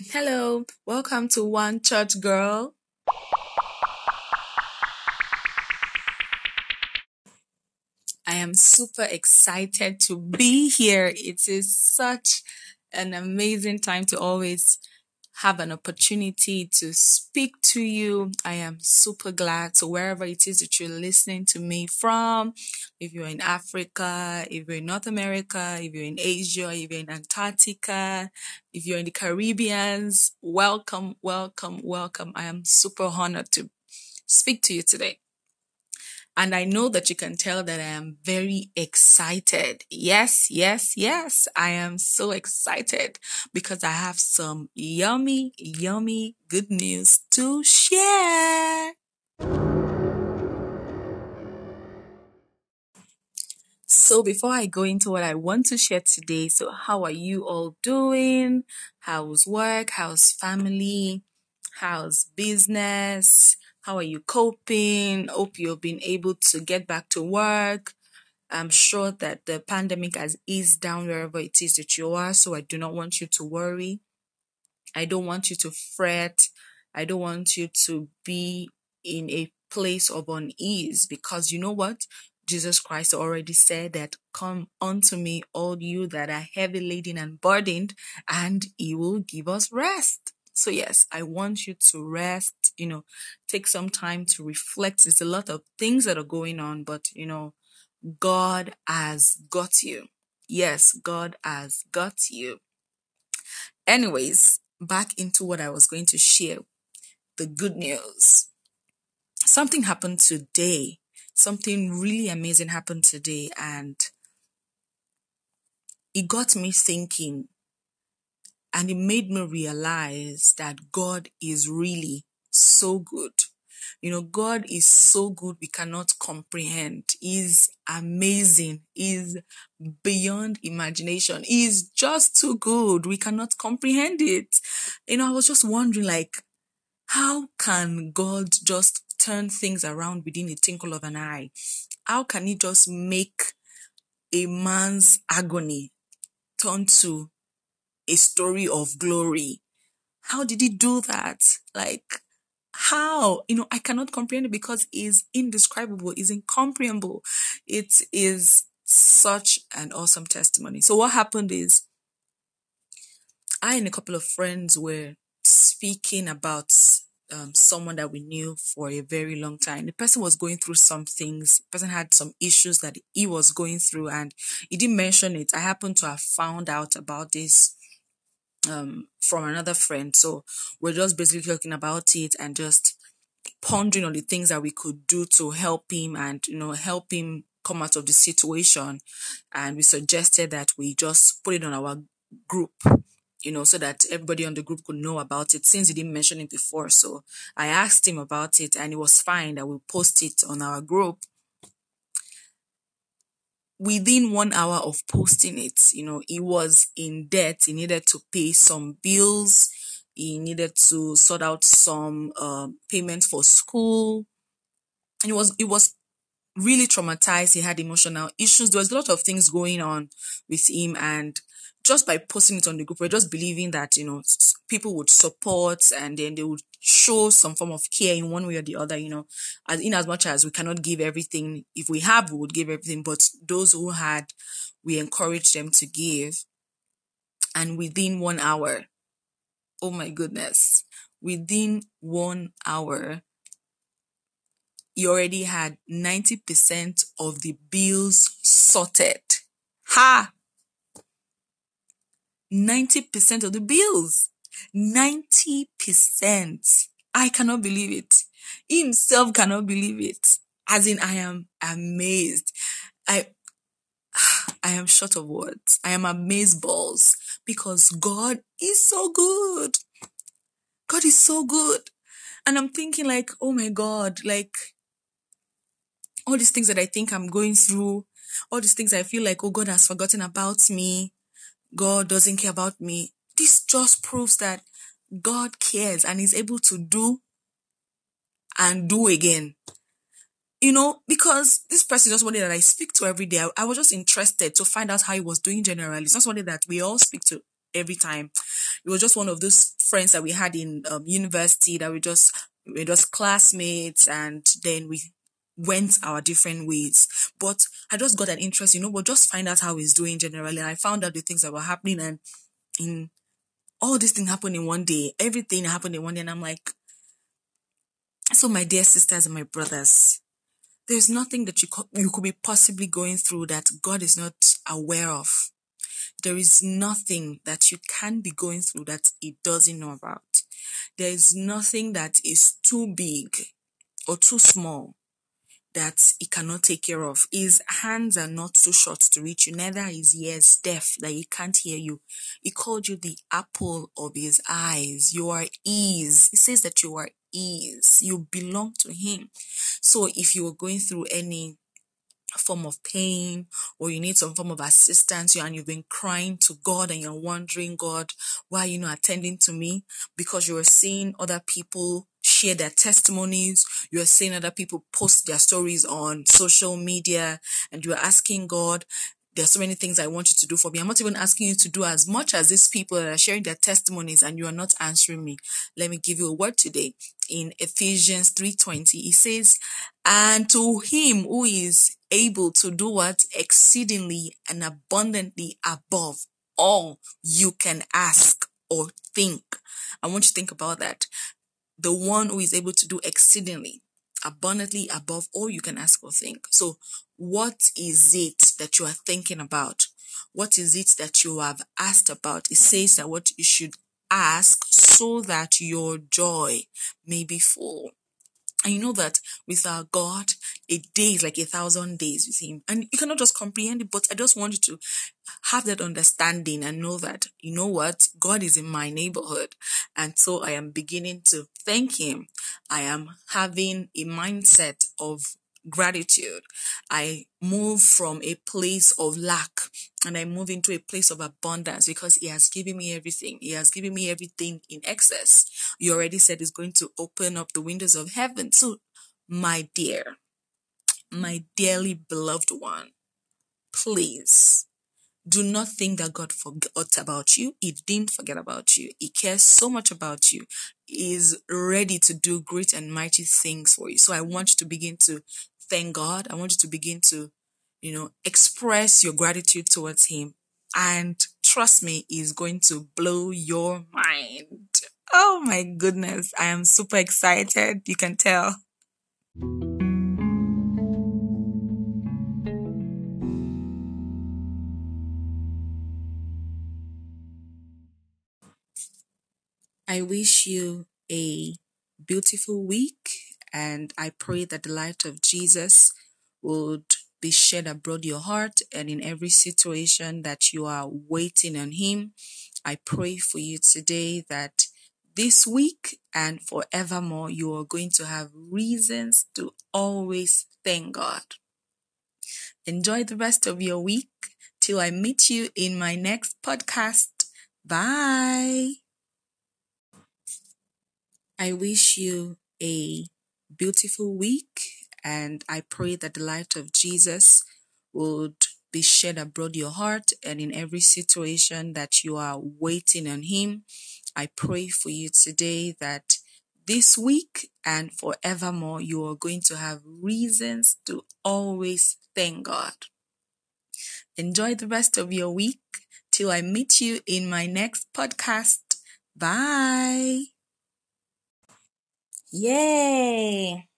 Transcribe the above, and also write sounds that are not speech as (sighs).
Hello, welcome to One Church Girl. I am super excited to be here. It is such an amazing time to always have an opportunity to speak to you. I am super glad. So wherever it is that you're listening to me from, if you're in Africa, if you're in North America, if you're in Asia, if you're in Antarctica, if you're in the Caribbeans, welcome, welcome, welcome. I am super honored to speak to you today. And I know that you can tell that I am very excited. Yes, yes, yes. I am so excited because I have some yummy, yummy good news to share. So before I go into what I want to share today, so how are you all doing? How's work? How's family? How's business? How are you coping? Hope you've been able to get back to work. I'm sure that the pandemic has eased down wherever it is that you are, so I do not want you to worry. I don't want you to fret. I don't want you to be in a place of unease because you know what? Jesus Christ already said that come unto me all you that are heavy laden and burdened and he will give us rest. So yes, I want you to rest, you know, take some time to reflect. There's a lot of things that are going on, but you know, God has got you. Yes, God has got you. Anyways, back into what I was going to share. The good news. Something happened today. Something really amazing happened today and it got me thinking and it made me realize that God is really so good. You know, God is so good we cannot comprehend. He's amazing. He's beyond imagination. He's just too good. We cannot comprehend it. You know, I was just wondering like, how can God just turn things around within a twinkle of an eye? How can he just make a man's agony turn to a story of glory. How did he do that? Like, how? You know, I cannot comprehend it because it's indescribable, it's incomprehensible. It is such an awesome testimony. So what happened is I and a couple of friends were speaking about um, someone that we knew for a very long time. The person was going through some things. The person had some issues that he was going through, and he didn't mention it. I happened to have found out about this um, from another friend. So we're just basically talking about it and just pondering on the things that we could do to help him and, you know, help him come out of the situation. And we suggested that we just put it on our group, you know, so that everybody on the group could know about it since he didn't mention it before. So I asked him about it and it was fine that we post it on our group within one hour of posting it, you know, he was in debt. He needed to pay some bills. He needed to sort out some uh, payments for school. And it was, it was really traumatized. He had emotional issues. There was a lot of things going on with him. And just by posting it on the group, we're just believing that, you know, people would support and then they would show some form of care in one way or the other, you know, as in as much as we cannot give everything. If we have, we would give everything. But those who had, we encourage them to give. And within one hour, oh my goodness, within one hour, you already had 90% of the bills sorted. Ha! 90% of the bills. 90%. I cannot believe it. Himself cannot believe it. As in, I am amazed. I, (sighs) I am short of words. I am amazed balls because God is so good. God is so good. And I'm thinking like, oh my God, like all these things that I think I'm going through, all these things I feel like, oh, God has forgotten about me. God doesn't care about me. This just proves that God cares and is able to do and do again. You know, because this person is just somebody that I speak to every day. I, I was just interested to find out how he was doing generally. It's not somebody that we all speak to every time. It was just one of those friends that we had in um, university that we just we were just classmates, and then we went our different ways. But I just got an interest, you know, but just find out how he's doing generally. And I found out the things that were happening, and in all this thing happened in one day. Everything happened in one day, and I'm like, so my dear sisters and my brothers, there's nothing that you co- you could be possibly going through that God is not aware of. There is nothing that you can be going through that He doesn't know about. There is nothing that is too big or too small that he cannot take care of. His hands are not too short to reach you, neither is his ears deaf that he can't hear you. He called you the apple of his eyes. You are his. He says that you are his. You belong to him. So if you are going through any form of pain or you need some form of assistance you and you've been crying to God and you're wondering, God, why are you not attending to me? Because you're seeing other people share their testimonies. You're seeing other people post their stories on social media and you're asking God, there's so many things I want you to do for me. I'm not even asking you to do as much as these people that are sharing their testimonies and you are not answering me. Let me give you a word today in Ephesians 3:20. He says, "And to him who is able to do what exceedingly and abundantly above all you can ask or think." I want you to think about that. The one who is able to do exceedingly abundantly above all you can ask or think. So what is it that you are thinking about? What is it that you have asked about? It says that what you should ask so that your joy may be full. And you know that with our God, a day is like a thousand days with Him. And you cannot just comprehend it, but I just want you to have that understanding and know that, you know what, God is in my neighborhood. And so I am beginning to thank Him. I am having a mindset of gratitude. I move from a place of lack and I move into a place of abundance because He has given me everything. He has given me everything in excess. You already said He's going to open up the windows of heaven. So, my dear, my dearly beloved one, please do not think that God forgot about you. He didn't forget about you. He cares so much about you. He is ready to do great and mighty things for you. So I want you to begin to thank God. I want you to begin to, you know, express your gratitude towards Him. And trust me, He's going to blow your mind. Oh my goodness. I am super excited. You can tell. I wish you a beautiful week and I pray that the light of Jesus would be shed abroad your heart and in every situation that you are waiting on Him. I pray for you today that this week and forevermore you are going to have reasons to always thank God. Enjoy the rest of your week till I meet you in my next podcast. Bye. I wish you a beautiful week and I pray that the light of Jesus would be shed abroad your heart and in every situation that you are waiting on Him. I pray for you today that this week and forevermore you are going to have reasons to always thank God. Enjoy the rest of your week till I meet you in my next podcast. Bye. Yay!